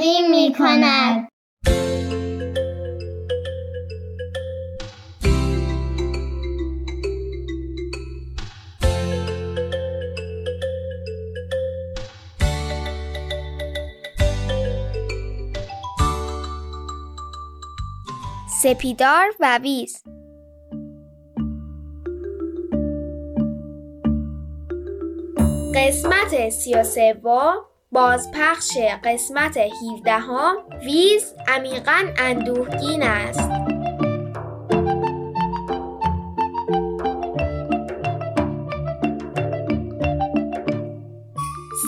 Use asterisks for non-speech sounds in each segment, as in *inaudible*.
تقدیم می کند. سپیدار و ویز قسمت سی و بازپخش قسمت 17 هم ویز عمیقا اندوهگین است.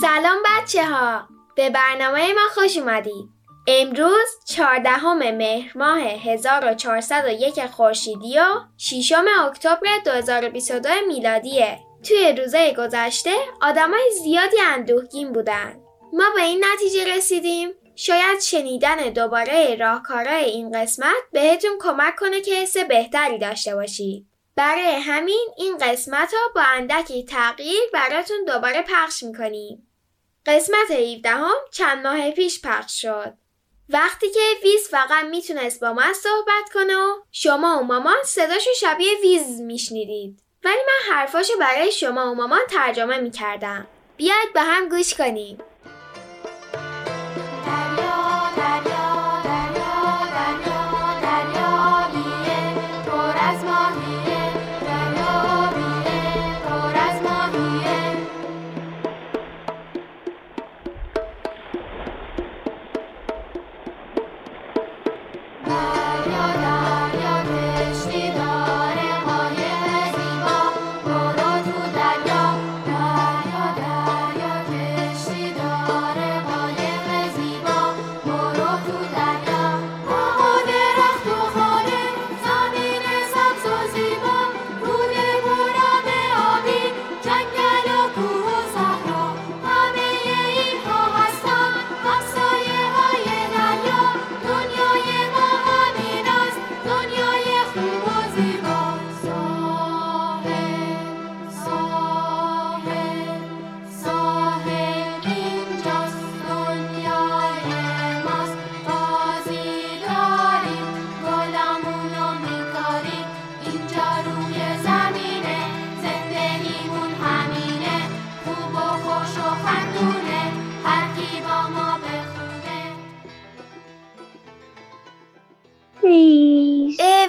سلام بچه ها به برنامه ما خوش اومدید. امروز چهاردهم مهر ماه 1401 خورشیدی و 6 اکتبر 2022 میلادیه. توی روزای گذشته آدمای زیادی اندوهگین بودن. ما به این نتیجه رسیدیم شاید شنیدن دوباره راهکارای این قسمت بهتون کمک کنه که حس بهتری داشته باشید. برای همین این قسمت رو با اندکی تغییر براتون دوباره پخش می‌کنیم. قسمت 17 هم چند ماه پیش پخش شد. وقتی که ویز فقط می‌تونست با من صحبت کنه و شما و مامان صداشو شبیه ویز میشنیدید. ولی من حرفاشو برای شما و مامان ترجمه می‌کردم. بیاید به هم گوش کنیم.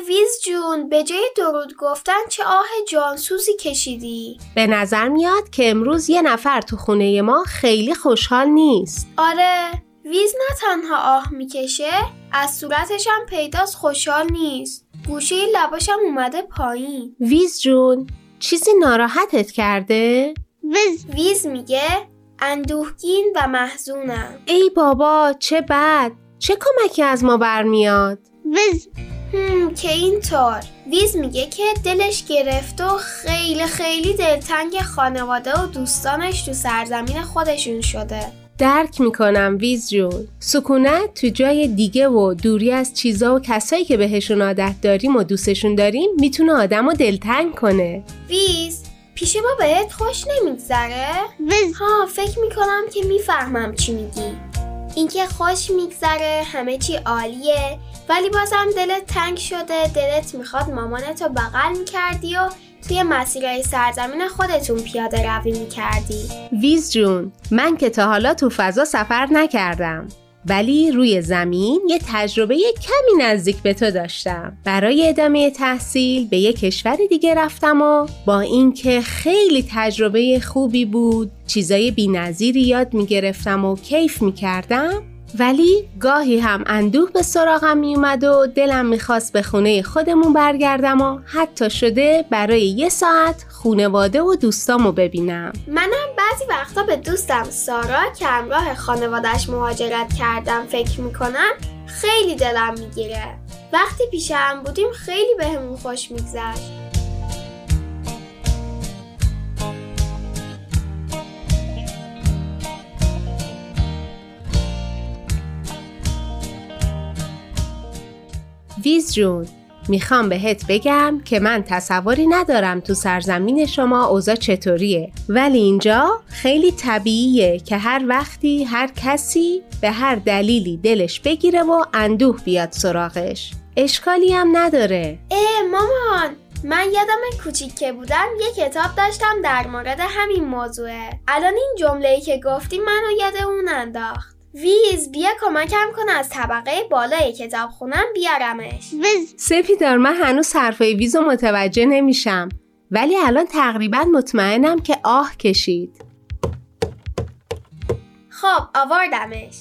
ویز جون به جای درود گفتن چه آه جانسوزی کشیدی؟ به نظر میاد که امروز یه نفر تو خونه ما خیلی خوشحال نیست. آره ویز نه تنها آه می‌کشه از صورتش هم پیداست خوشحال نیست. گوشه لباشم اومده پایین. ویز جون چیزی ناراحتت کرده؟ ویز. ویز میگه اندوهگین و محزونم. ای بابا چه بد. چه کمکی از ما برمیاد؟ ویز. که اینطور. ویز میگه که دلش گرفت و خیلی خیلی دلتنگ خانواده و دوستانش تو سرزمین خودشون شده. درک می‌کنم ویز جون. سکونت تو جای دیگه و دوری از چیزا و کسایی که بهشون عادت داریم و دوستشون داریم می‌تونه آدم رو دلتنگ کنه. ویز پیش ما بهت خوش نمیگذره؟ ویز. ها فکر می‌کنم که می‌فهمم چی میگی. اینکه خوش میگذره همه چی عالیه. ولی بازم دلت تنگ شده دلت می‌خواد مامانتو بغل می‌کردی و توی مسیرهای سرزمین خودتون پیاده روی می‌کردی. ویز جون من که تا حالا تو فضا سفر نکردم. ولی روی زمین یه تجربه کمی نزدیک به تو داشتم. برای ادامه تحصیل به یه کشور دیگه رفتم و با اینکه خیلی تجربه خوبی بود چیزای بینظیری یاد می‌گرفتم و کیف می‌کردم ولی گاهی هم اندوه به سراغم میومد و دلم می‌خواست به خونه خودمون برگردم و حتی شده برای یه ساعت خونواده و دوستامو ببینم. منم بعضی وقتا به دوستم سارا که همراه خانوادش مهاجرت کردم فکر می‌کنم خیلی دلم می‌گیره. وقتی پیش هم بودیم خیلی بهمون خوش میگذشت. ویز جون. می‌خوام بهت بگم که من تصوری ندارم تو سرزمین شما اوضاع چطوریه. ولی اینجا خیلی طبیعیه که هر وقتی هر کسی به هر دلیلی دلش بگیره و اندوه بیاد سراغش. اشکالی هم نداره. اه مامان من یادم کوچیک که بودم یه کتاب داشتم در مورد همین موضوعه. الان این جمله که گفتی منو یاد اون انداخت. ویز بیا کمکم کن از طبقه بالای کتاب خونم بیارمش. ویز. سپیدار من هنوز حرفای ویزو متوجه نمیشم. ولی الان تقریبا مطمئنم که آه کشید. خب آوردمش.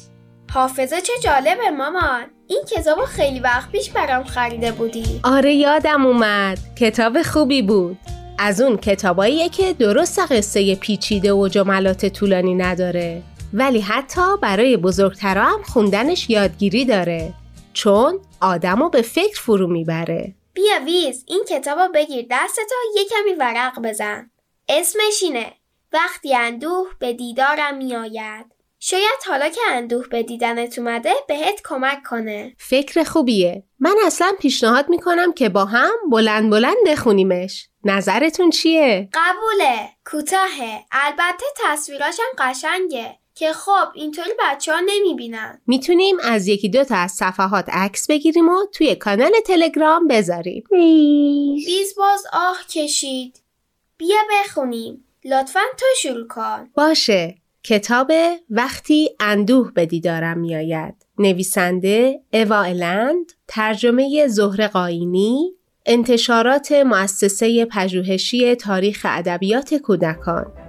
حافظه چه جالبه مامان. این کتاب خیلی وقت پیش برام خریده بودی. آره یادم اومد. کتاب خوبی بود. از اون کتاباییه که درست قصه پیچیده و جملات طولانی نداره. ولی حتی برای بزرگترا هم خوندنش یادگیری داره. چون آدمو به فکر فرو می‌بره. بیا ویز این کتابو بگیر دستتا یه کمی ورق بزن. اسمش اینه. وقتی اندوه به دیدارم میآید. شاید حالا که اندوه به دیدنت اومده بهت کمک کنه. فکر خوبیه. من اصلا پیشنهاد می‌کنم که با هم بلند بلند بخونیمش. نظرتون چیه؟ قبوله. کوتاهه. البته تصویراشم قشنگه. که خب اینطوری بچه ها نمی‌بینن. می‌تونیم از یکی دو تا از صفحات عکس بگیریم و توی کانال تلگرام بذاریم. ویز باز آه کشید. بیا بخونیم. لطفا تو شروع کن. باشه. کتاب وقتی اندوه به دیدارم میآید. نویسنده اوا الند ترجمه زهر قاینی انتشارات مؤسسه پژوهشی تاریخ ادبیات کودکان.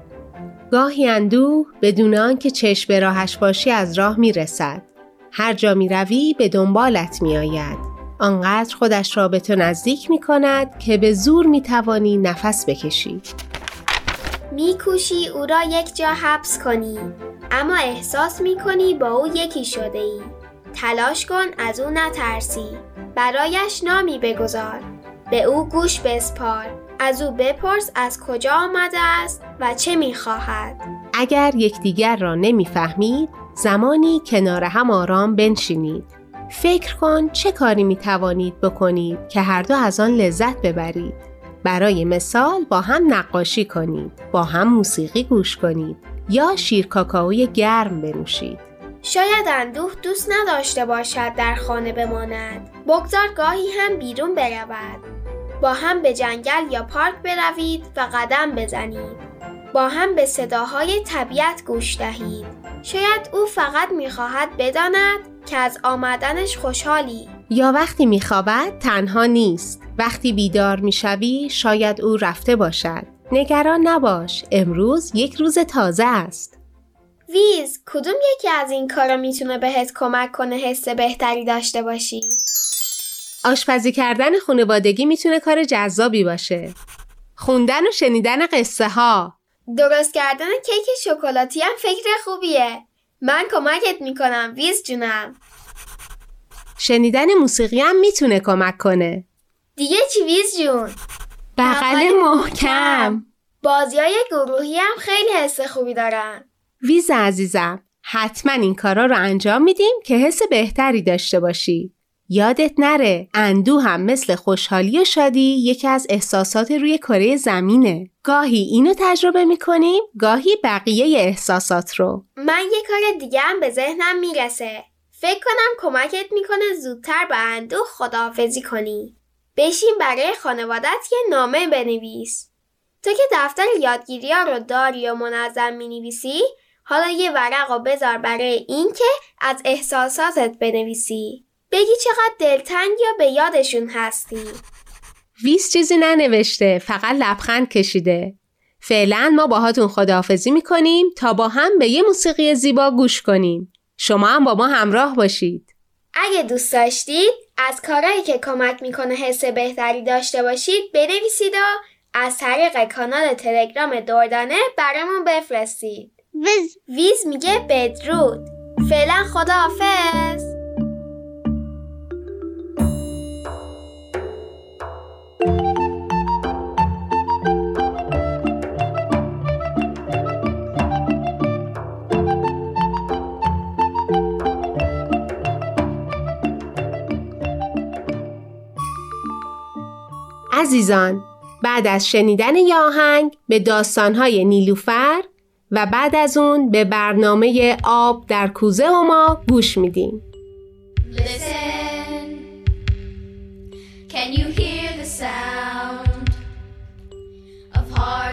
گاهی اندوه بدون آنکه چشم به راهش باشی از راه می‌رسد هر جا می روی به دنبالت می آید. آنقدر خودش را به تو نزدیک می کند که به زور می توانی نفس بکشی. میکوشی او را یک جا حبس کنی اما احساس می‌کنی با او یکی شده ای تلاش کن از او نترسی برایش نامی بگذار به او گوش بسپار از او بپرس از کجا آمده است و چه می‌خواهد. اگر یکدیگر را نمی‌فهمید زمانی کنار هم آرام بنشینید. فکر کن چه کاری می توانید بکنید که هر دو از آن لذت ببرید. برای مثال با هم نقاشی کنید با هم موسیقی گوش کنید یا شیر کاکائوی گرم بنوشید. شاید اندوه دوست نداشته باشد در خانه بماند. بگذار گاهی هم بیرون برود. با هم به جنگل یا پارک بروید و قدم بزنید. با هم به صداهای طبیعت گوش دهید. شاید او فقط می‌خواهد بداند که از آمدنش خوشحالی. یا وقتی میخوابد تنها نیست. وقتی بیدار می‌شوی شاید او رفته باشد. نگران نباش. امروز یک روز تازه است. ویز کدوم یکی از این کارا می‌تونه بهت کمک کنه حس بهتری داشته باشی؟ آشپزی کردن خانوادگی می‌تونه کار جذابی باشه. خوندن و شنیدن قصه ها درست کردن کیک شکلاتی هم فکر خوبیه. من کمکت می‌کنم ویز جونم. شنیدن موسیقی هم می‌تونه کمک کنه. دیگه چی ویز جون؟ بغل محکم. بازی های گروهی هم خیلی حس خوبی دارن. ویز عزیزم حتما این کارا رو انجام میدیم که حس بهتری داشته باشی. یادت نره اندوه هم مثل خوشحالی و شادی یکی از احساسات روی کره زمینه. گاهی اینو تجربه می‌کنیم گاهی بقیه احساسات رو. من یه کار دیگه هم به ذهنم می‌رسه. فکر کنم کمکت می‌کنه زودتر با اندوه خداحافظی کنی. بشین برای خانوادت یه نامه بنویس. تو که دفتر یادگیری ها رو داری و منظم می‌نویسی حالا یه ورق رو بذار برای اینکه از احساساتت بنویسی. بگی چقدر دلتنگ یا به یادشون هستی. ویس چیزی ننوشته فقط لبخند کشیده. فعلا ما باهاتون خداحافظی می‌کنیم تا با هم به یه موسیقی زیبا گوش کنیم. شما هم با ما همراه باشید. اگه دوست داشتید از کارهایی که کمک می‌کنه حس بهتری داشته باشید بنویسید و از طریق کانال تلگرام دردانه برامون بفرستید. ویز. ویز میگه بدرود. فعلا خداحافظ. عزیزان بعد از شنیدن یه آهنگ به داستانهای نیلوفر و بعد از اون به برنامه آب در کوزه و ما گوش میدیم. Can you hear the sound of hearts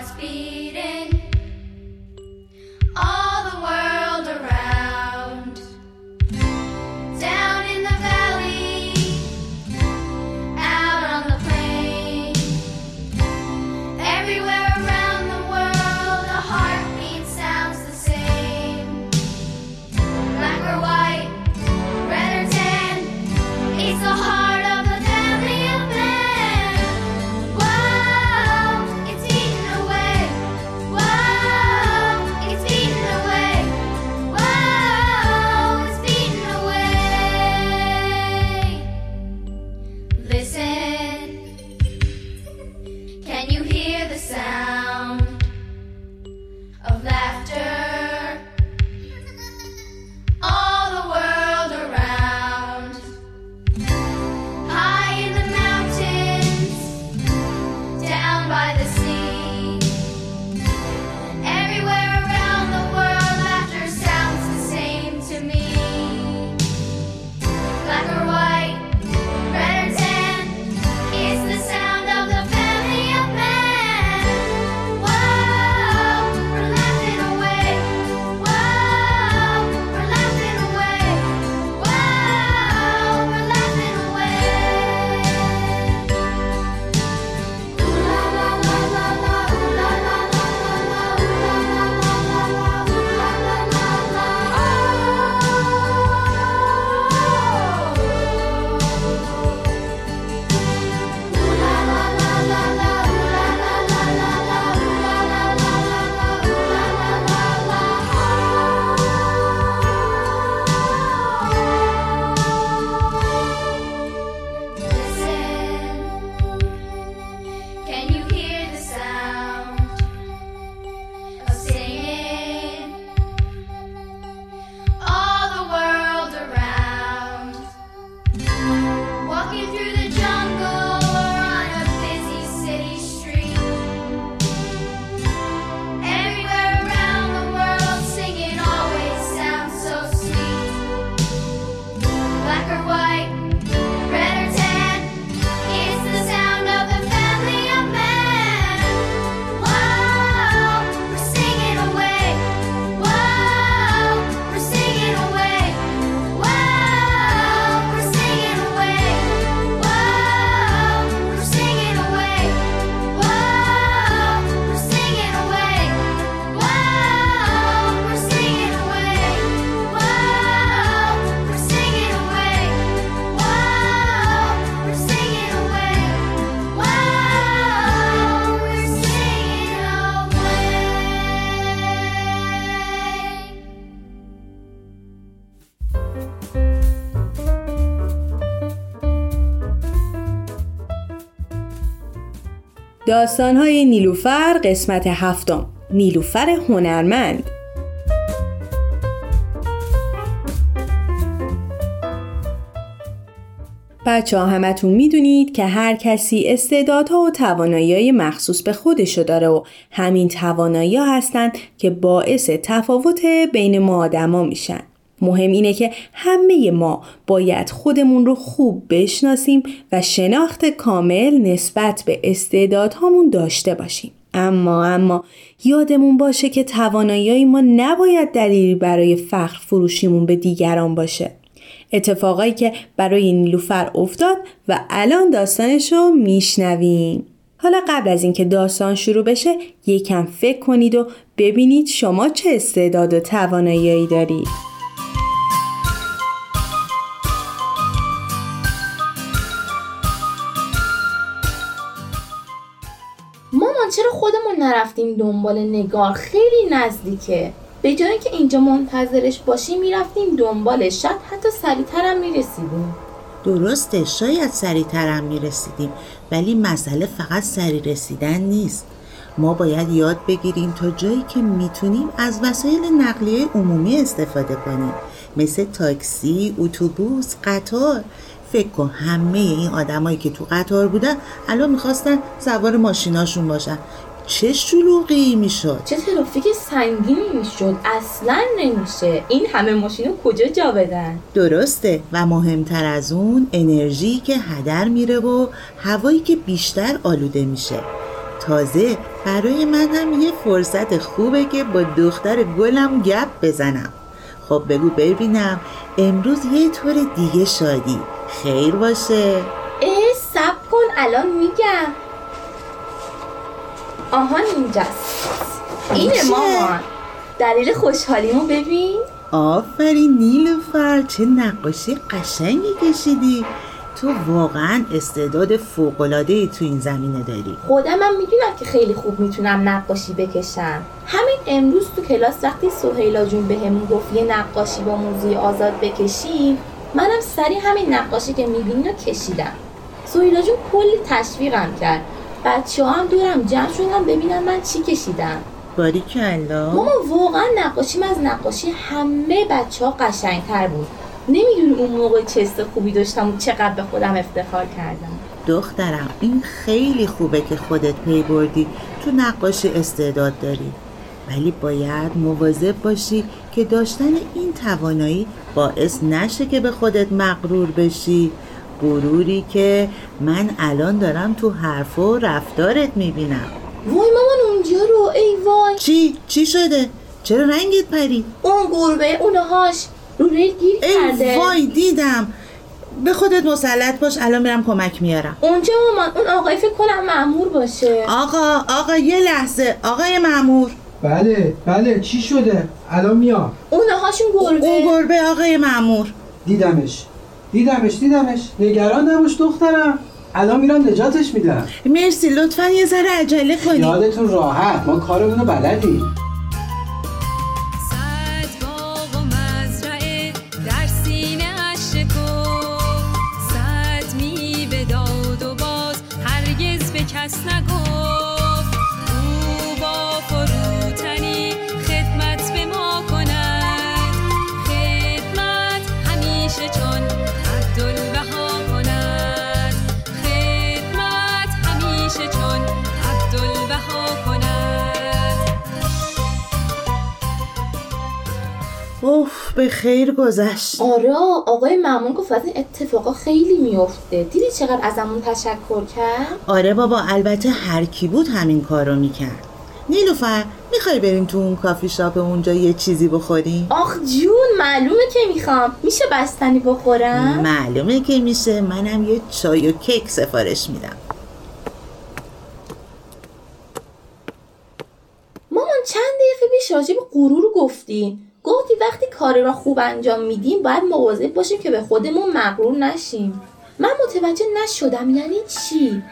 داستانهای نیلوفر قسمت هفتم نیلوفر هنرمند بچه ها همتون می‌دونید که هر کسی استعدادها و توانایی مخصوص به خودشو داره و همین توانایی هستند که باعث تفاوت بین ما آدما میشن. مهم اینه که همه ما باید خودمون رو خوب بشناسیم و شناخت کامل نسبت به استعدادهامون داشته باشیم. اما اما یادمون باشه که توانایی ما نباید دلیلی برای فخر فروشیمون به دیگران باشه. اتفاقایی که برای نیلوفر افتاد و الان داستانش رو میشنویم. حالا قبل از اینکه داستان شروع بشه یکم فکر کنید و ببینید شما چه استعداد و توانایی دارید. نرفتیم دنبال نگار خیلی نزدیکه. به جای که اینجا منتظرش باشیم می‌رفتیم دنبالش شاید حتی سریعترم می‌رسیدیم. درسته شاید سریعترم می‌رسیدیم ولی مسئله فقط سریع رسیدن نیست. ما باید یاد بگیریم تا جایی که می‌تونیم از وسایل نقلیه عمومی استفاده کنیم. مثل تاکسی، اتوبوس، قطار. فکر کن همه این آدمایی که تو قطار بودن الان می‌خواستن سوار ماشیناشون باشن. چه شلوغی می‌شد؟ چه ترافیک سنگینی می‌شد؟ اصلا نمیشه. این همه ماشین رو کجا جا بدن؟ درسته. و مهمتر از اون انرژی که هدر میره و هوایی که بیشتر آلوده میشه. تازه برای من هم یه فرصت خوبه که با دختر گلم گپ بزنم. خب بگو ببینم امروز یه طور دیگه شادی. خیر باشه. اه سب کن. الان میگم. آهان اینجاست. اینه؟ مامان. دلیل خوشحالیمو ببین. آفرین نیلوفر چه نقاشی قشنگی کشیدی. تو واقعا استعداد فوق‌العاده‌ای تو این زمینه داری. خودم هم می‌دونم که خیلی خوب می‌تونم نقاشی بکشم. همین امروز تو کلاس وقتی سهیلا جون بهمون گفت یه نقاشی با موزی آزاد بکشیم منم سری همین نقاشی که می‌بینین رو کشیدم. سهیلا جون کلی تشویقم کرد. بچه هم دورم جمع شدن ببینم من چی کشیدم. باریکلا ماما واقعا نقاشیم از نقاشی همه بچه ها قشنگتر بود. نمی‌دونی اون موقع چه حس خوبی داشتم و چقدر به خودم افتخار کردم. دخترم این خیلی خوبه که خودت پی بردی تو نقاشی استعداد داری. ولی باید مواظب باشی که داشتن این توانایی باعث نشه که به خودت مغرور بشی. غروری که من الان دارم تو حرف و رفتارت می‌بینم. وای مامان اونجا رو ای وای. چی؟ چی شده؟ چرا رنگت پرید؟ اون گربه اونهاش. رو ریل گیر ای کرده. وای دیدم. به خودت مسلط باش الان میرم کمک میارم. اونجا مامان اون آقای فکر کنم معمور باشه. آقا آقا یه لحظه. آقای معمور بله بله چی شده؟ الان میام. اونهاشون اون گربه. گربه آقای معمور دیدمش. دیدمش دیدمش. نگران نباش دخترم. الان میرم نجاتش میدم. مرسی لطفا یه ذره عجله کنی. یادتون راحت ما کارمون رو بلدیم. به خیر گذشت. آره آقای معمور گفت از این اتفاقا خیلی میفته دیدی چقدر ازمون تشکر کرد؟ آره بابا البته هر کی بود همین کار رو می‌کرد. نیلوفر می‌خوای بریم تو اون کافی شاپ اونجا یه چیزی بخوریم؟ آخ جون معلومه که می‌خوام. میشه بستنی بخورم؟ معلومه که میشه. منم یه چای و کیک سفارش میدم. مامان چند دقیقه پیش راجع به غرور گفتی گفتی وقتی کاری را خوب انجام میدیم باید مواظب باشیم که به خودمون مغرور نشیم. من متوجه نشدم یعنی چی؟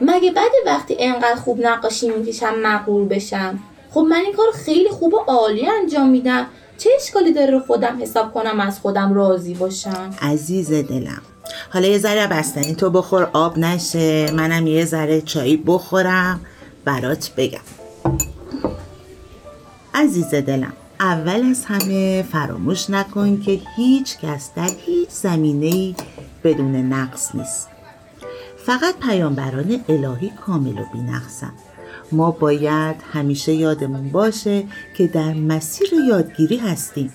مگه بعد وقتی انقدر خوب نقاشی می‌کشم مغرور بشم؟ خب من این کار خیلی خوب و عالی انجام میدم. چه اشکالی داره رو خودم حساب کنم از خودم راضی باشم؟ عزیز دلم حالا یه ذره بستنی تو بخور آب نشه. منم یه ذره چایی بخورم. برات بگم. عزیز دلم اول از همه فراموش نکن که هیچ کس در هیچ زمینه بدون نقص نیست. فقط پیامبران الهی کامل و بینقصن. ما باید همیشه یادمون باشه که در مسیر یادگیری هستیم.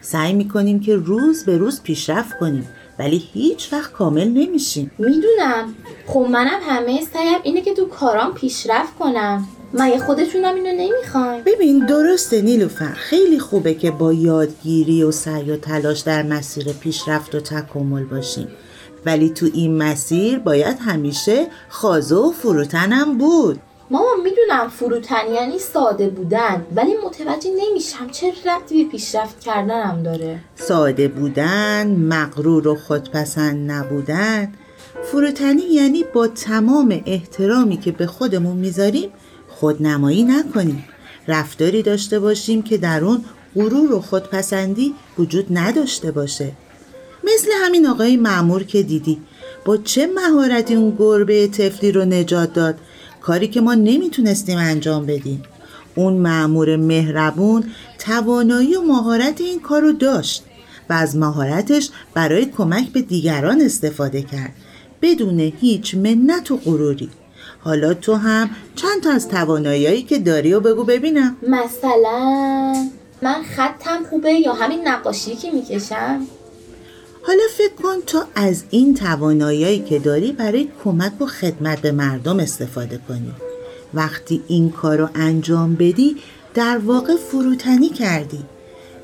سعی می‌کنیم که روز به روز پیشرفت کنیم ولی هیچ وقت کامل نمیشیم. می‌دونم. خب منم همه سعیم اینه که تو کارام پیشرفت کنم. مگه خودتونم اینو نمی‌خواین؟ ببین درسته نیلوفر خیلی خوبه که با یادگیری و سعی و تلاش در مسیر پیشرفت و تکامل باشیم. ولی تو این مسیر باید همیشه خازه و فروتنم بود. ماما می‌دونم فروتنی یعنی ساده بودن ولی متوجه نمیشم چه ربطی به پیشرفت کردنم داره. ساده بودن مغرور و خودپسند نبودن. فروتنی یعنی با تمام احترامی که به خودمون می‌ذاریم خودنمایی نکنیم. رفتاری داشته باشیم که در اون غرور و خودپسندی وجود نداشته باشه. مثل همین آقای معمور که دیدی. با چه مهارتی اون گربه تفلی رو نجات داد؟ کاری که ما نمی‌تونستیم انجام بدیم. اون معمور مهربون توانایی و مهارت این کار رو داشت و از مهارتش برای کمک به دیگران استفاده کرد. بدون هیچ منت و غروری. حالا تو هم چند تا از تواناییایی که داری و بگو ببینم. مثلا من خطم خوبه یا همین نقاشی که می‌کشم؟ حالا فکر کن تو از این تواناییایی که داری برای کمک و خدمت به مردم استفاده کنی. وقتی این کار رو انجام بدی در واقع فروتنی کردی.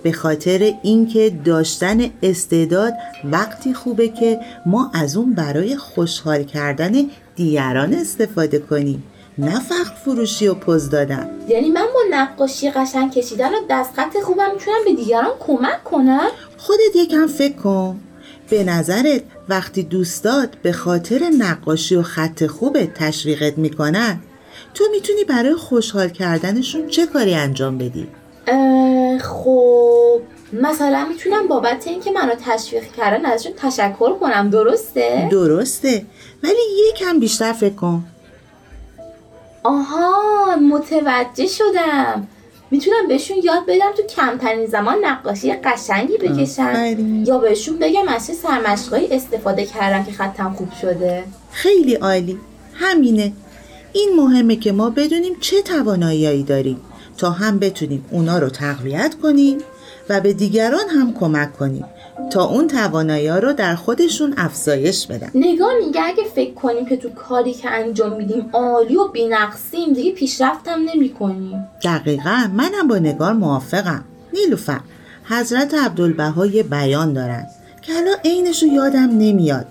به خاطر اینکه داشتن استعداد وقتی خوبه که ما از اون برای خوشحال کردن دیگران استفاده کنیم. نه فقط فروشی و پوز دادن. یعنی من با نقاشی قشنگ کشیدن و دستخط خوبم می‌تونم به دیگران کمک کنم؟ خودت یکم فکر کن. به نظرت وقتی دوستات به خاطر نقاشی و خط خوبت تشویقت می‌کنن تو می‌تونی برای خوشحال کردنشون چه کاری انجام بدی؟ خب مثلا می‌تونم بابت اینکه منو تشویق کردن ازشون تشکر کنم درسته؟ درسته ولی یکم بیشتر فکر کن. آها متوجه شدم. می‌تونم بهشون یاد بدم تو کمترین زمان نقاشی قشنگی بکشن. یا بهشون بگم از چه سرمشقهایی استفاده کردم که خطم خوب شده. خیلی عالی. همینه. این مهمه که ما بدونیم چه تواناییایی داریم. تا هم بتونیم اونا رو تقویت کنیم و به دیگران هم کمک کنیم تا اون توانایی رو در خودشون افزایش بدن. نگاه میگه اگه فکر کنیم که تو کاری که انجام میدیم عالی و بینقصیم دیگه پیشرفتم نمی کنیم دقیقا. منم با نگار موافقم. نیلوفر حضرت عبدالبها یه بیان دارن که الان عینش رو یادم نمیاد.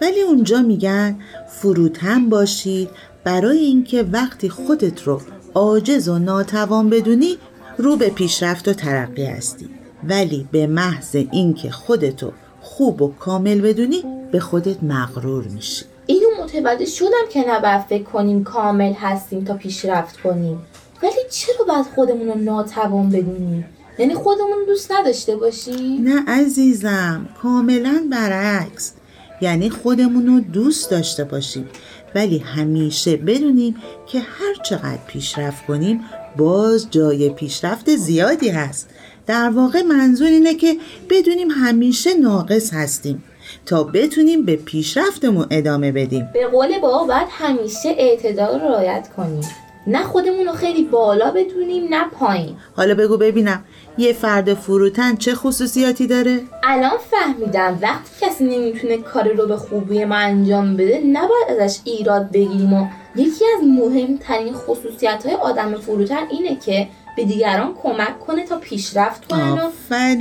ولی اونجا میگن فروتن باشید برای اینکه وقتی خودت رو عاجز و ناتوان بدونی رو به پیشرفت و ترقی هستی. ولی به محض اینکه خودتو خوب و کامل بدونی به خودت مغرور میشی. اینو متوجه شدم که نباید فکر کنیم کامل هستیم تا پیشرفت کنیم. ولی چرا باید خودمون رو ناتوان بدونیم؟ یعنی خودمون دوست نداشته باشیم؟ نه عزیزم کاملا برعکس. یعنی خودمون رو دوست داشته باشیم. ولی همیشه بدونیم که هر چقدر پیشرفت کنیم باز جای پیشرفت زیادی هست. در واقع منظور اینه که بدونیم همیشه ناقص هستیم تا بتونیم به پیشرفتمون ادامه بدیم. به قول بابا باید همیشه اعتدال رعایت کنیم. نه خودمون رو خیلی بالا بدونیم نه پایین. حالا بگو ببینم یه فرد فروتن چه خصوصیاتی داره؟ الان فهمیدم وقتی کسی نمی‌تونه کاری رو به خوبی ما انجام بده نباید ازش ایراد بگیریم و یکی از مهمترین خصوصیت های آدم فروتن اینه که به دیگران کمک کنه تا پیشرفت کنن و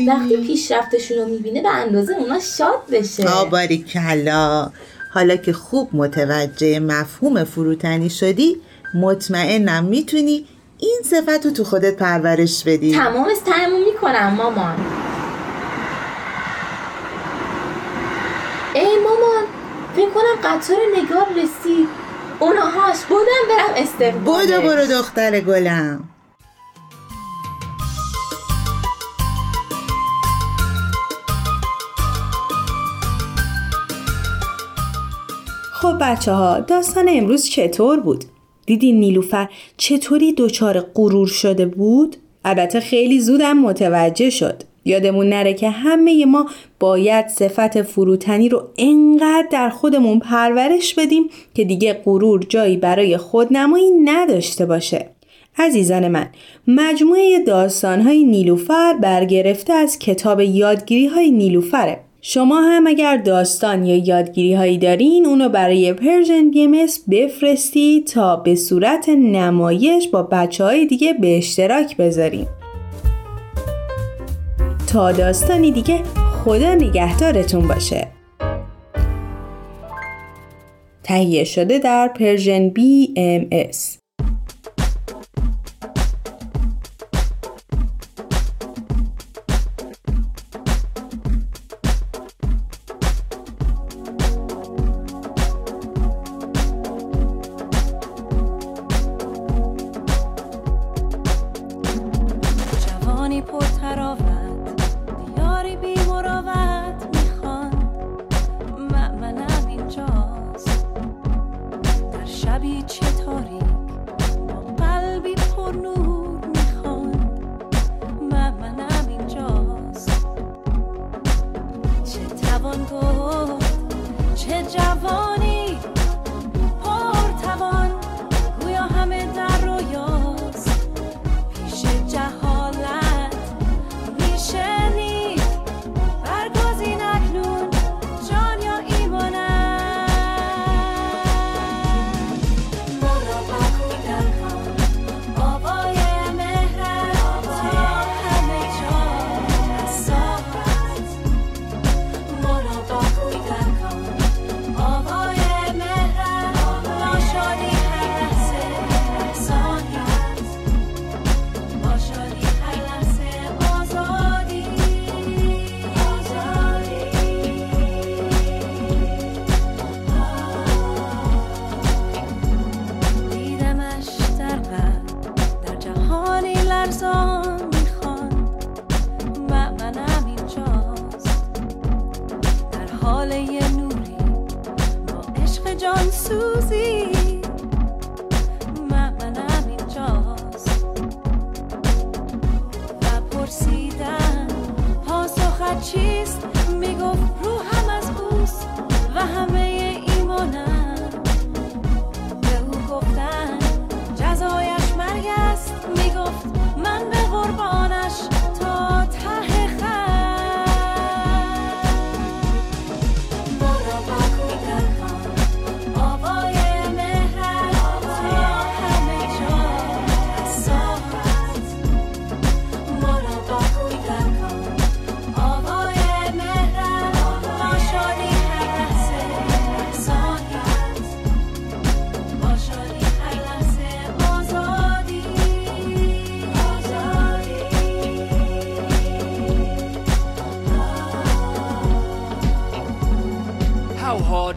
وقتی پیشرفتشون رو می‌بینه به اندازه اونا شاد بشه. آباری کلا حالا که خوب متوجه مفهوم فروتنی شدی مطمئنم می‌تونی این صفت رو تو خودت پرورش بدی. تمام سعیمو می‌کنم مامان. ای مامان فکر کنم قطار نگار رسید اونهاش بودم برم استقبالش بودو برو دختر گلم. خب بچه ها داستان امروز چطور بود؟ دیدین نیلوفر چطوری دچار غرور شده بود؟ البته خیلی زودم متوجه شد. یادمون نره که همه ما باید صفت فروتنی رو انقدر در خودمون پرورش بدیم که دیگه غرور جایی برای خودنمایی نداشته باشه. عزیزان من مجموعه داستانهای نیلوفر برگرفته از کتاب یادگیری های نیلوفره شما هم اگر داستان یا یادگیری هایی دارین اونو برای Persian B بفرستین تا به صورت نمایش با بچه های دیگه به اشتراک بذاریم تا داستانی دیگه خدا نگهدارتون باشه تهیه شده در Persian BMS.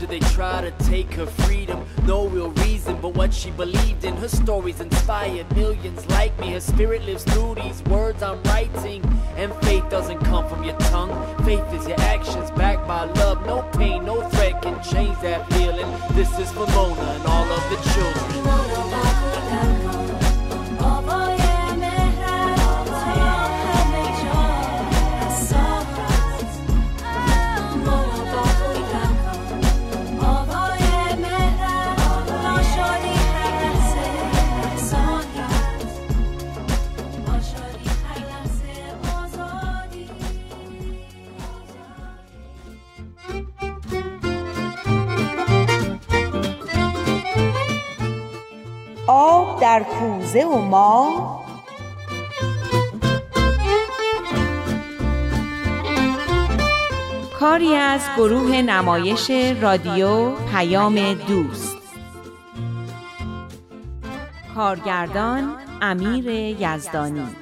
Do they try to take her freedom? No real reason, but what she believed in. Her stories inspired millions like me. Her spirit lives through these words I'm writing. And faith doesn't come from your tongue. Faith is your actions backed by love. No pain, no threat can change that feeling. This is for Mona and all of the children. در کوزه و ما. کاری از گروه نمایش رادیو پیام دوست. کارگردان امیر یزدانی.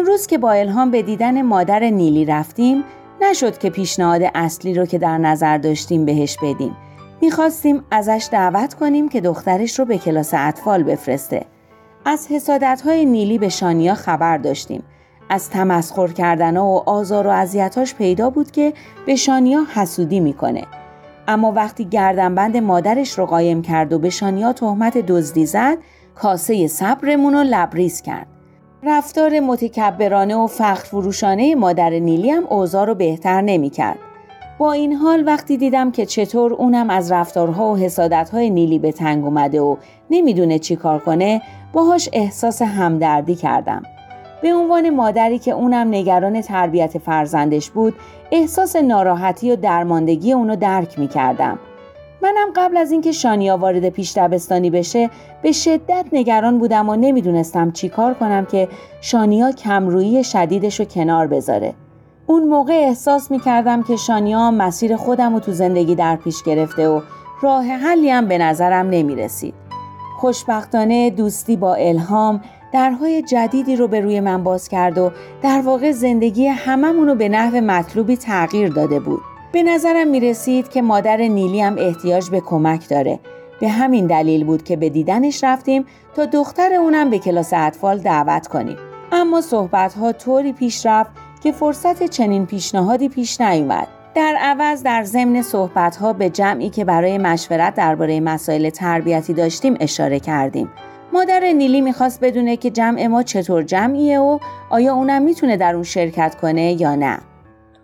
اون روز که با الهام به دیدن مادر نیلی رفتیم نشد که پیشنهاد اصلی رو که در نظر داشتیم بهش بدیم. می‌خواستیم ازش دعوت کنیم که دخترش رو به کلاس اطفال بفرسته. از حسادتهای نیلی به شانیا خبر داشتیم. از تمسخر کردن و آزار و اذیتاش پیدا بود که به شانیا حسودی می‌کنه. اما وقتی گردنبند مادرش رو قایم کرد و به شانیا تهمت دزدی زد، کاسه صبرمون رو لبریز کرد. رفتار متکبرانه و فخر فروشانه مادر نیلی هم اوضاع رو بهتر نمی کرد. با این حال وقتی دیدم که چطور اونم از رفتارها و حسادتهای نیلی به تنگ اومده و نمی‌دونه چی کار کنه باهاش احساس همدردی کردم. به عنوان مادری که اونم نگران تربیت فرزندش بود احساس ناراحتی و درماندگی اونو درک می کردم. منم قبل از اینکه شانیا وارد پیش دبستانی بشه به شدت نگران بودم و نمی‌دونستم چی کار کنم که شانیا کمرویی شدیدش رو کنار بذاره. اون موقع احساس می‌کردم که شانیا مسیر خودم رو تو زندگی در پیش گرفته و راه حلی هم به نظرم نمی‌رسید. خوشبختانه دوستی با الهام درهای جدیدی رو به روی من باز کرد و در واقع زندگی هممون رو به نحو مطلوبی تغییر داده بود. به نظرم می رسید که مادر نیلی هم احتیاج به کمک داره. به همین دلیل بود که به دیدنش رفتیم تا دختر اونم به کلاس اطفال دعوت کنیم. اما صحبت ها طوری پیش رفت که فرصت چنین پیشنهادی پیش نیومد. در عوض در ضمن صحبتها به جمعی که برای مشورت درباره مسائل تربیتی داشتیم اشاره کردیم. مادر نیلی می‌خواست بدونه که جمع ما چطور جمعیه و آیا اونم می‌تونه در اون شرکت کنه یا نه.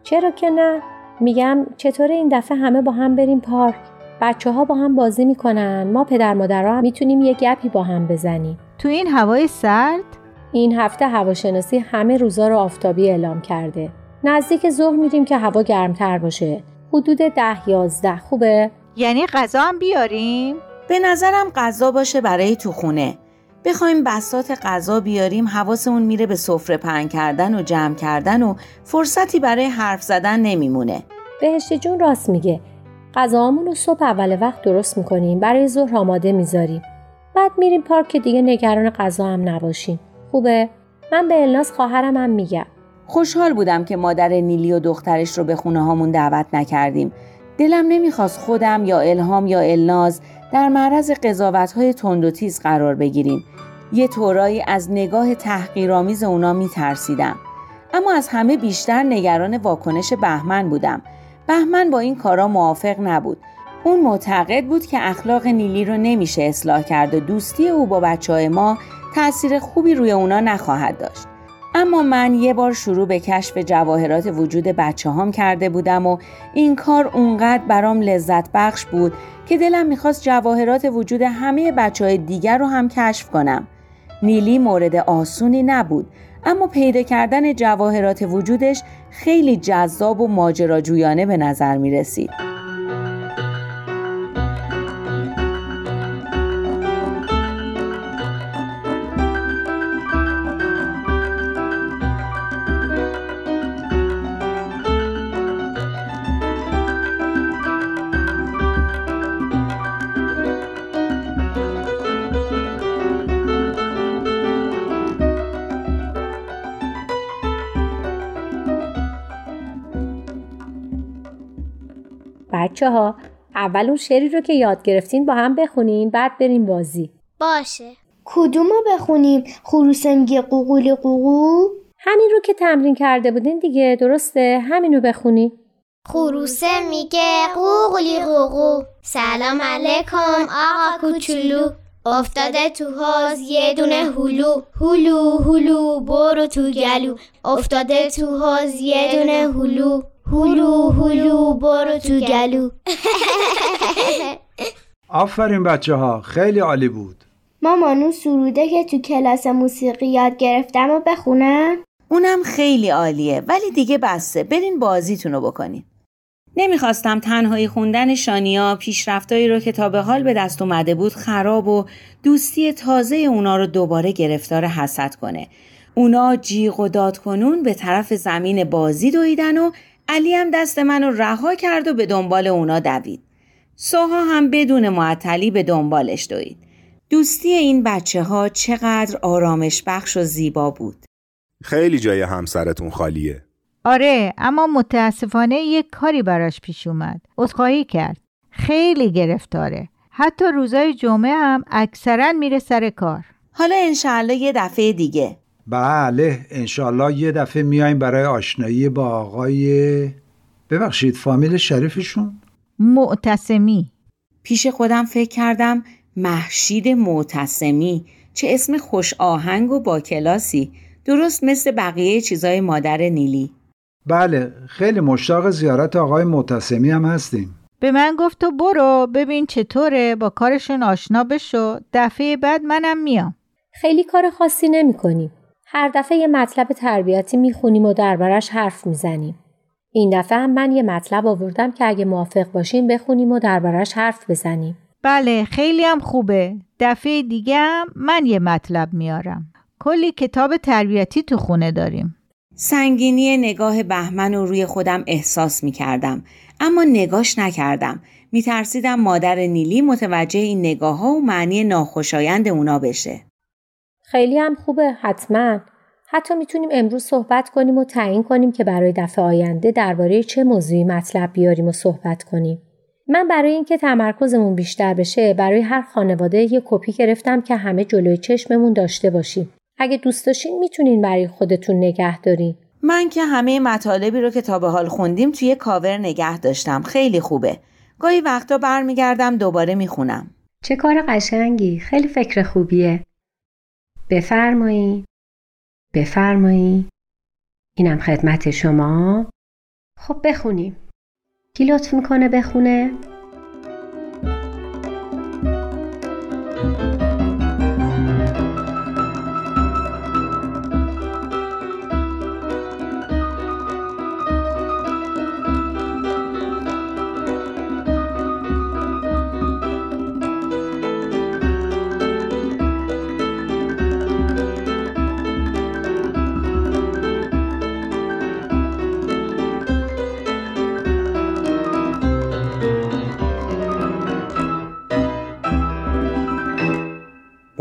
چرا که نه؟ میگم چطور این دفعه همه با هم بریم پارک؟ بچه ها با هم بازی می‌کنن. ما پدر مادرها هم می‌تونیم یه گپی با هم بزنیم. تو این هوای سرد؟ این هفته هواشناسی همه روزا رو آفتابی اعلام کرده. نزدیک ظهر میریم که هوا گرمتر باشه. حدود ده یازده. خوبه؟ یعنی غذا هم بیاریم؟ به نظرم غذا باشه برای تو خونه. بخوایم بسات غذا بیاریم حواسمون میره به سفره پهن کردن و جمع کردن و فرصتی برای حرف زدن نمیمونه. بهشت جون راست میگه غذاهامون رو صبح اول وقت درست می‌کنیم برای ظهر آماده می‌ذاریم بعد میریم پارک که دیگه نگران غذا هم نباشیم خوبه من به الناس خواهرم هم میگم خوشحال بودم که مادر نیلی و دخترش رو به خونه هامون دعوت نکردیم. دلم نمی‌خواست خودم یا الهام یا الناز در معرض قضاوت های تند و تیز قرار بگیریم. یه طورایی از نگاه تحقیرآمیز اونا میترسیدم. اما از همه بیشتر نگران واکنش بهمن بودم. بهمن با این کارا موافق نبود. اون معتقد بود که اخلاق نیلی رو نمیشه اصلاح کرد و دوستی او با بچه های ما تأثیر خوبی روی اونا نخواهد داشت. اما من یه بار شروع به کشف جواهرات وجود بچه هام کرده بودم و این کار اونقدر برام لذت بخش بود که دلم می‌خواست جواهرات وجود همه بچه های دیگر رو هم کشف کنم. نیلی مورد آسونی نبود اما پیدا کردن جواهرات وجودش خیلی جذاب و ماجراجویانه به نظر می رسید. بچه ها اول اون شعری رو که یاد گرفتین با هم بخونین بعد بریم بازی. باشه. کدومو بخونیم؟ خروسه میگه قوقولی قوقو؟ همین رو که تمرین کرده بودین دیگه درسته؟ همینو بخونی. خروسه میگه قوقولی قوقو سلام علیکم آقا کوچولو. افتاده تو حوز یه دونه هلو. هلو هلو برو تو گلو. افتاده تو حوز یه دونه هلو. هلو هلو برو تو گلو. *laughs* آفرین بچه ها خیلی عالی بود. مامانو سروده که تو کلاس موسیقی یاد گرفتم و بخونم. اونم خیلی عالیه ولی دیگه بسته برین بازیتون رو بکنین. نمی‌خواستم تنهایی خوندن شانیا پیشرفتایی رو که تا به حال به دست اومده بود خراب و دوستی تازه اونا رو دوباره گرفتار حسد کنه. اونا جیغ و داد کنون به طرف زمین بازی دویدن و علی هم دست منو رها کرد و به دنبال اونا دوید. سوها هم بدون معطلی به دنبالش دوید. دوستی این بچه ها چقدر آرامش بخش و زیبا بود. خیلی جای همسرتون خالیه آره اما متاسفانه یک کاری براش پیش اومد عذرخواهی کرد خیلی گرفتاره حتی روزای جمعه هم اکثرا میره سر کار حالا انشالله یه دفعه دیگه. بله انشالله یه دفعه میایم برای آشنایی با آقای ببخشید فامیل شریفشون؟ معتصمی. پیش خودم فکر کردم محشید معتصمی. چه اسم خوش آهنگ و با کلاسی. درست مثل بقیه چیزای مادر نیلی. بله خیلی مشتاق زیارت آقای معتصمی هم هستیم. به من گفت تو برو ببین چطوره با کارشون آشنا بشو. دفعه بعد منم میام. خیلی کار خاصی نمی کنیم. هر دفعه یه مطلب تربیتی می‌خونیم و دربارش حرف می‌زنیم. این دفعه هم من یه مطلب آوردم که اگه موافق باشین بخونیم و دربارش حرف بزنیم. بله خیلی هم خوبه دفعه دیگه هم من یه مطلب میارم کلی کتاب تربیتی تو خونه داریم سنگینی نگاه بهمن رو روی خودم احساس می کردم. اما نگاش نکردم. می ترسیدم مادر نیلی متوجه این نگاه ها و معنی ناخوشایند اونا بشه. خیلی هم خوبه حتما. حتی می‌تونیم امروز صحبت کنیم و تعیین کنیم که برای دفعه آینده درباره چه موضوعی مطلب بیاریم و صحبت کنیم. من برای اینکه تمرکزمون بیشتر بشه برای هر خانواده یه کپی گرفتم که همه جلوی چشممون داشته باشیم. اگه دوست داشتین می‌تونین برای خودتون نگه دارین. من که همه مطالبی رو که تا به حال خوندیم توی کاور نگه داشتم خیلی خوبه گاهی وقتا برمیگردم دوباره می‌خونم چه کار قشنگی خیلی فکر خوبیه بفرمایی. بفرمایی. اینم خدمت شما. خب بخونیم. کی لطف می‌کنه بخونه.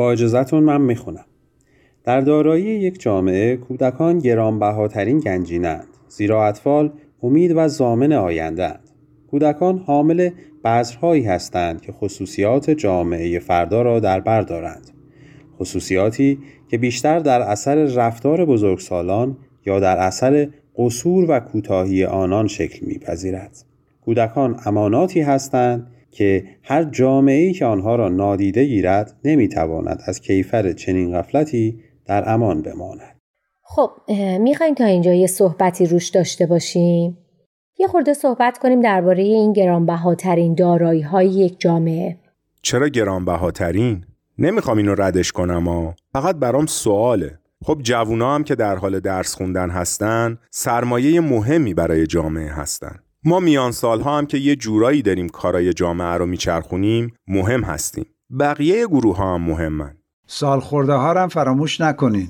با اجازهتون من می‌خونم. در دارایی یک جامعه کودکان گرانبهاترین گنجینند زیرا اطفال امید و زامن آیندهاند. کودکان حامل بذرهایی هستند که خصوصیات جامعه فردا را در بر دارند. خصوصیاتی که بیشتر در اثر رفتار بزرگسالان یا در اثر قصور و کوتاهی آنان شکل میپذیرد. کودکان اماناتی هستند که هر جامعه‌ای که آنها را نادیده گیرد نمی‌تواند از کیفر چنین غفلتی در امان بماند. خب می‌خوایم تا اینجا یه صحبتی روش داشته باشیم. یه خورده صحبت کنیم درباره این گرانبهاترین دارایی های یک جامعه. چرا گرانبهاترین؟ نمی‌خوام اینو ردش کنم ها فقط برام سواله. خب جوونا هم که در حال درس خوندن هستن سرمایه مهمی برای جامعه هستن. ما میان سالها هم که یه جورایی داریم کارای جامعه رو میچرخونیم مهم هستیم. بقیه گروه ها هم مهمن. سالخورده ها رو هم فراموش نکنین.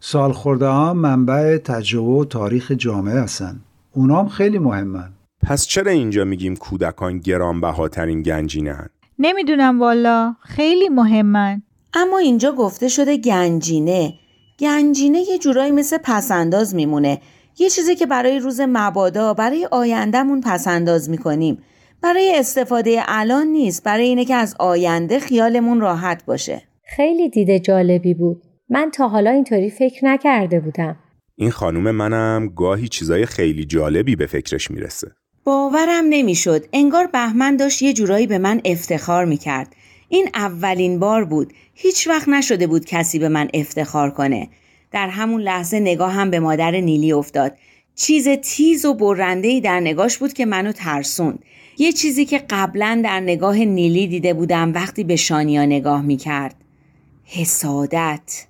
سالخورده ها منبع تجربه و تاریخ جامعه هستن. اونا هم خیلی مهمن. پس چرا اینجا میگیم کودکان گرانبهاترین گنجینه هن؟ نمی‌دونم والا. خیلی مهمن. اما اینجا گفته شده گنجینه. گنجینه یه جورایی مثل پسنداز میمونه. یه چیزی که برای روز مبادا برای آیندهمون پسنداز می‌کنیم. برای استفاده الان نیست برای اینه که از آینده خیالمون راحت باشه. خیلی دیده جالبی بود. من تا حالا اینطوری فکر نکرده بودم. این خانوم منم گاهی چیزای خیلی جالبی به فکرش می‌رسه. باورم نمی‌شد. انگار بهمن داشت یه جورایی به من افتخار می‌کرد. این اولین بار بود. هیچ وقت نشده بود کسی به من افتخار کنه. در همون لحظه نگاه هم به مادر نیلی افتاد. چیز تیز و برندهی در نگاش بود که منو ترسوند. یه چیزی که قبلا در نگاه نیلی دیده بودم وقتی به شانیا نگاه می‌کرد. حسادت.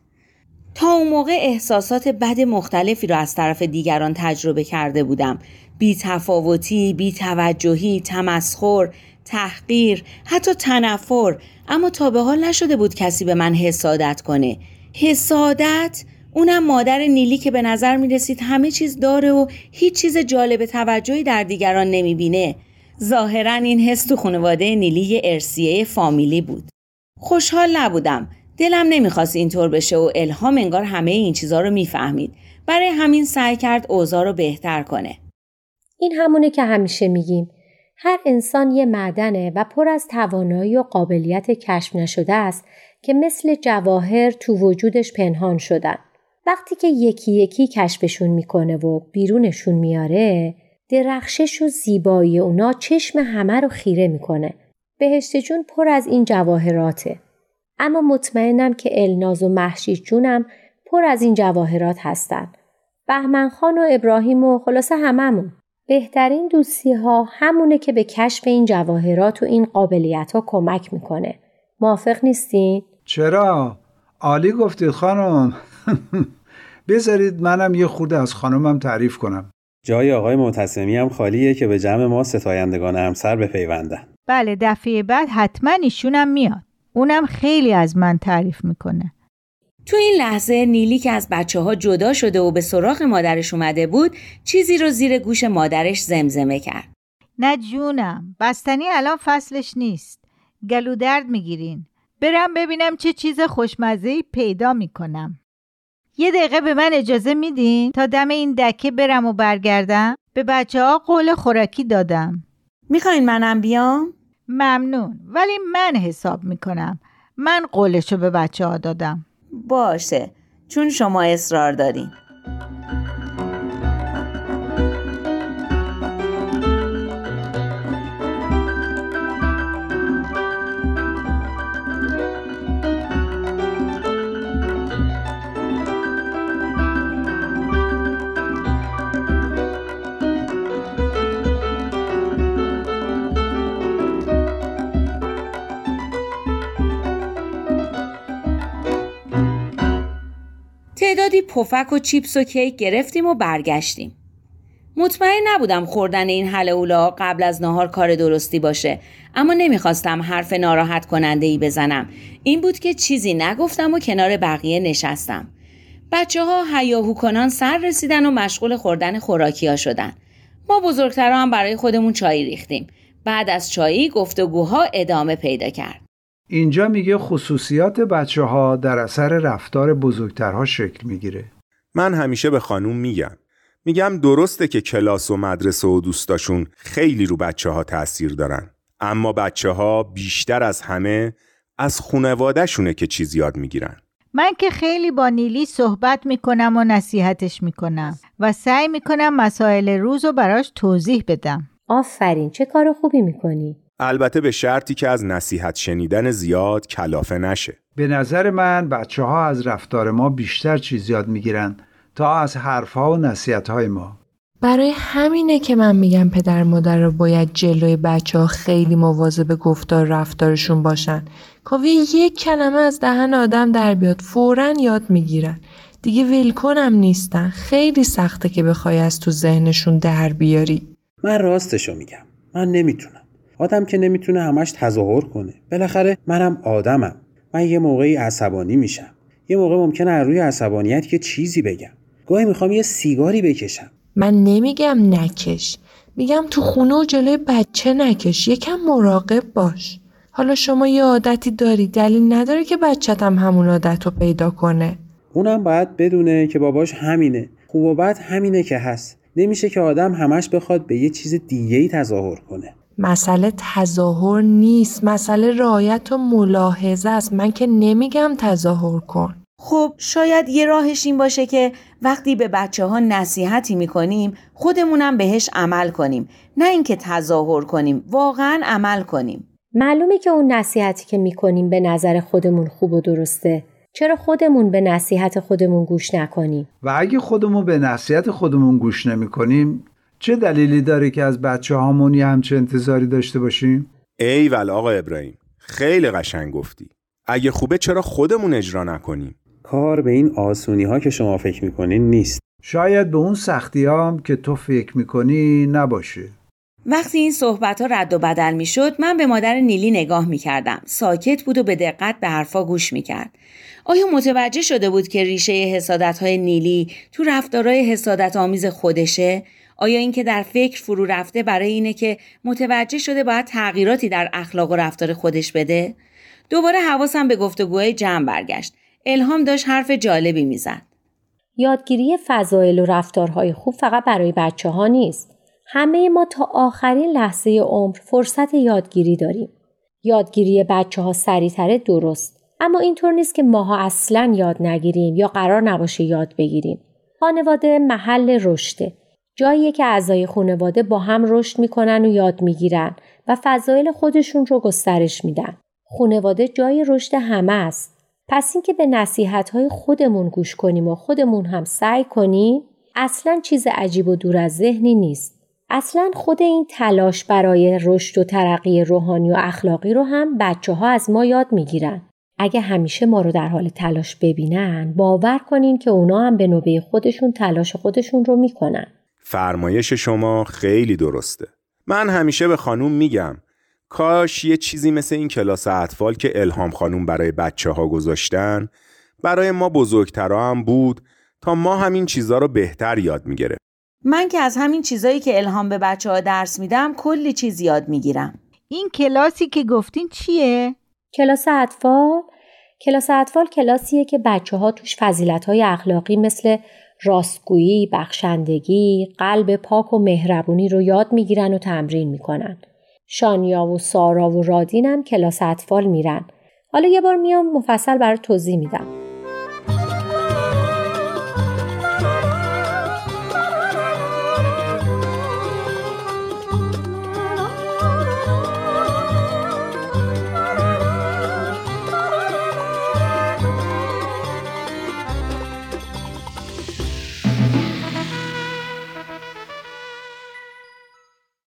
تا اون موقع احساسات بد مختلفی را از طرف دیگران تجربه کرده بودم. بی تفاوتی، بی توجهی، تمسخر، تحقیر، حتی تنفر. اما تا به حال نشده بود کسی به من حسادت کنه. حسادت اونم مادر نیلی که به نظر می رسید همه چیز داره و هیچ چیز جالب توجهی در دیگران نمی بینه. ظاهرا این حس تو خانواده نیلی یه ارسیه فامیلی بود. خوشحال نبودم. دلم نمی‌خواست اینطور بشه و الهام انگار همه این چیزا رو می‌فهمید. برای همین سعی کرد اوضاع رو بهتر کنه. این همونه که همیشه میگیم هر انسان یه معدنه و پر از توانایی و قابلیت کشف نشده است که مثل جواهر تو وجودش پنهان شدن. وقتی که یکی یکی کشفشون می‌کنه و بیرونشون میاره درخشش و زیبایی اونا چشم همه رو خیره می‌کنه. بهشت جون پر از این جواهراته. اما مطمئنم که الناز و محشید جونم پر از این جواهرات هستن. بهمن خان و ابراهیم و خلاصه هممون. بهترین دوستی ها همونه که به کشف این جواهرات و این قابلیت ها کمک می‌کنه. موافق نیستین؟ چرا؟ عالی گفتید خانم *laughs* بذارید منم یه خورده از خانمم تعریف کنم. جای آقای معتصمی هم خالیه که به جمع ما ستایندگان همسر بپیوندن. بله دفعه بعد حتما ایشونم میاد. اونم خیلی از من تعریف می‌کنه. تو این لحظه نیلی که از بچه ها جدا شده و به سراغ مادرش اومده بود چیزی رو زیر گوش مادرش زمزمه کرد. نه جونم بستنی الان فصلش نیست. گلو درد می‌گیرین. برم ببینم چه چیز خوشمزهی پیدا می‌کنم. یه دقیقه به من اجازه میدین تا دم این دکه برم و برگردم؟ به بچه ها قول خوراکی دادم. می‌خواین منم بیام؟ ممنون ولی من حساب می‌کنم. من قولشو به بچه ها دادم. باشه چون شما اصرار دارین. تعدادی پفک و چیپس و کیک گرفتیم و برگشتیم. مطمئن نبودم خوردن این حلولا قبل از نهار کار درستی باشه اما نمی‌خواستم حرف ناراحت کننده ای بزنم. این بود که چیزی نگفتم و کنار بقیه نشستم. بچه ها هیاهو کنان سر رسیدن و مشغول خوردن خوراکی ها شدن. ما بزرگترها هم برای خودمون چای ریختیم. بعد از چایی گفتگوها ادامه پیدا کرد. اینجا میگه خصوصیات بچه ها در اثر رفتار بزرگترها شکل می‌گیره. من همیشه به خانوم میگم. میگم درسته که کلاس و مدرسه و دوستاشون خیلی رو بچه ها تأثیر دارن اما بچه ها بیشتر از همه از خونوادهشونه که چیز یاد می‌گیرن. من که خیلی با نیلی صحبت می‌کنم و نصیحتش می‌کنم و سعی می‌کنم مسائل روز رو براش توضیح بدم. آفرین چه کار خوبی می‌کنی. البته به شرطی که از نصیحت شنیدن زیاد کلافه نشه به نظر من بچه ها از رفتار ما بیشتر چیز یاد می‌گیرن تا از حرفها و نصیحت های ما. برای همینه که من میگم پدر مادر رو باید جلوی بچه ها خیلی مواظب گفتار رفتارشون باشن. کافی یک کلمه از دهن آدم در بیاد فورا یاد می‌گیرن. دیگه ولکنم نیستن. خیلی سخته که بخوای از تو ذهنشون در بیاری. من راستشو میگم من نمی‌تونم آدم که نمی‌تونه همش تظاهر کنه. بالاخره منم آدمم. من یه موقعی عصبانی میشم. یه موقع ممکنه از روی عصبانیت که چیزی بگم. گاهی می‌خوام یه سیگاری بکشم. من نمیگم نکش. میگم تو خونه و جلوی بچه نکش. یکم مراقب باش. حالا شما یه عادتی داری. دلیل نداره که بچت هم همون عادت رو پیدا کنه. اونم باید بدونه که باباش همینه. خوب و بد همینه که هست. نمیشه که آدم همش بخواد به یه چیز دیگه ای تظاهر کنه. مسئله تظاهر نیست. مسئله رعایت و ملاحظه است. من که نمیگم تظاهر کن. خب شاید یه راهش این باشه که وقتی به بچه ها نصیحتی می‌کنیم خودمونم بهش عمل کنیم. نه اینکه تظاهر کنیم واقعا عمل کنیم. معلومه که اون نصیحتی که می‌کنیم به نظر خودمون خوب و درسته. چرا خودمون به نصیحت خودمون گوش نکنیم؟ و اگه خودمون به نصیحت خودمون گوش نمی کنیم چه دلیلی داره که از بچه هامون یه همچه انتظاری داشته باشیم؟ ای ول آقا ابراهیم خیلی قشنگ گفتی اگه خوبه چرا خودمون اجرا نکنیم کار به این آسونی ها که شما فکر می‌کنین نیست شاید به اون سختی هم که تو فکر می‌کنی نباشه وقتی این صحبت ها رد و بدل می شد من به مادر نیلی نگاه می کردم. ساکت بود و به دقت به حرفا گوش می کرد. آیا متوجه شده بود که ریشه حسادت های نیلی تو رفتارهای حسادت آمیز خودشه؟ آیا اینکه در فکر فرو رفته برای اینه که متوجه شده باید تغییراتی در اخلاق و رفتار خودش بده؟ دوباره حواسم به گفتگوهای جمع برگشت. الهام داشت حرف جالبی می‌زد. یادگیری فضایل و رفتارهای خوب فقط برای بچه ها نیست. همه ما تا آخرین لحظه عمر فرصت یادگیری داریم. یادگیری بچه ها سریعتره درست. اما اینطور نیست که ماها اصلا یاد نگیریم یا قرار نباشه یاد بگیریم. خانواده محل رشده. جاییه که اعضای خانواده با هم رشد می‌کنن و یاد می‌گیرن و فضایل خودشون رو گسترش میدن. خانواده جای رشد همه است. پس اینکه به نصیحت خودمون گوش کنیم و خودمون هم سعی کنیم اصلا چیز عجیب و دور از ذهنی نیست. اصلا خود این تلاش برای رشد و ترقی روحانی و اخلاقی رو هم بچه ها از ما یاد می‌گیرن. اگه همیشه ما رو در حال تلاش ببینن باور کنین که اونا هم به نوبه خودشون تلاش خودشون رو می‌کنن. فرمایش شما خیلی درسته من همیشه به خانوم میگم کاش یه چیزی مثل این کلاس اطفال که الهام خانوم برای بچه ها گذاشتن برای ما بزرگترا هم بود تا ما همین چیزها رو بهتر یاد می‌گرفت من که از همین چیزایی که الهام به بچه ها درس میدم کلی چیز یاد می‌گیرم. این کلاسی که گفتین چیه؟ کلاس اطفال کلاس اطفال کلاسیه که بچه ها توش فضیلت های اخلاقی مثل راستگویی، بخشندگی، قلب پاک و مهربونی رو یاد می‌گیرن و تمرین می‌کنن. شانیا و سارا و رادین هم کلاس اطفال میرن. حالا یه بار میام مفصل برای توضیح میدم.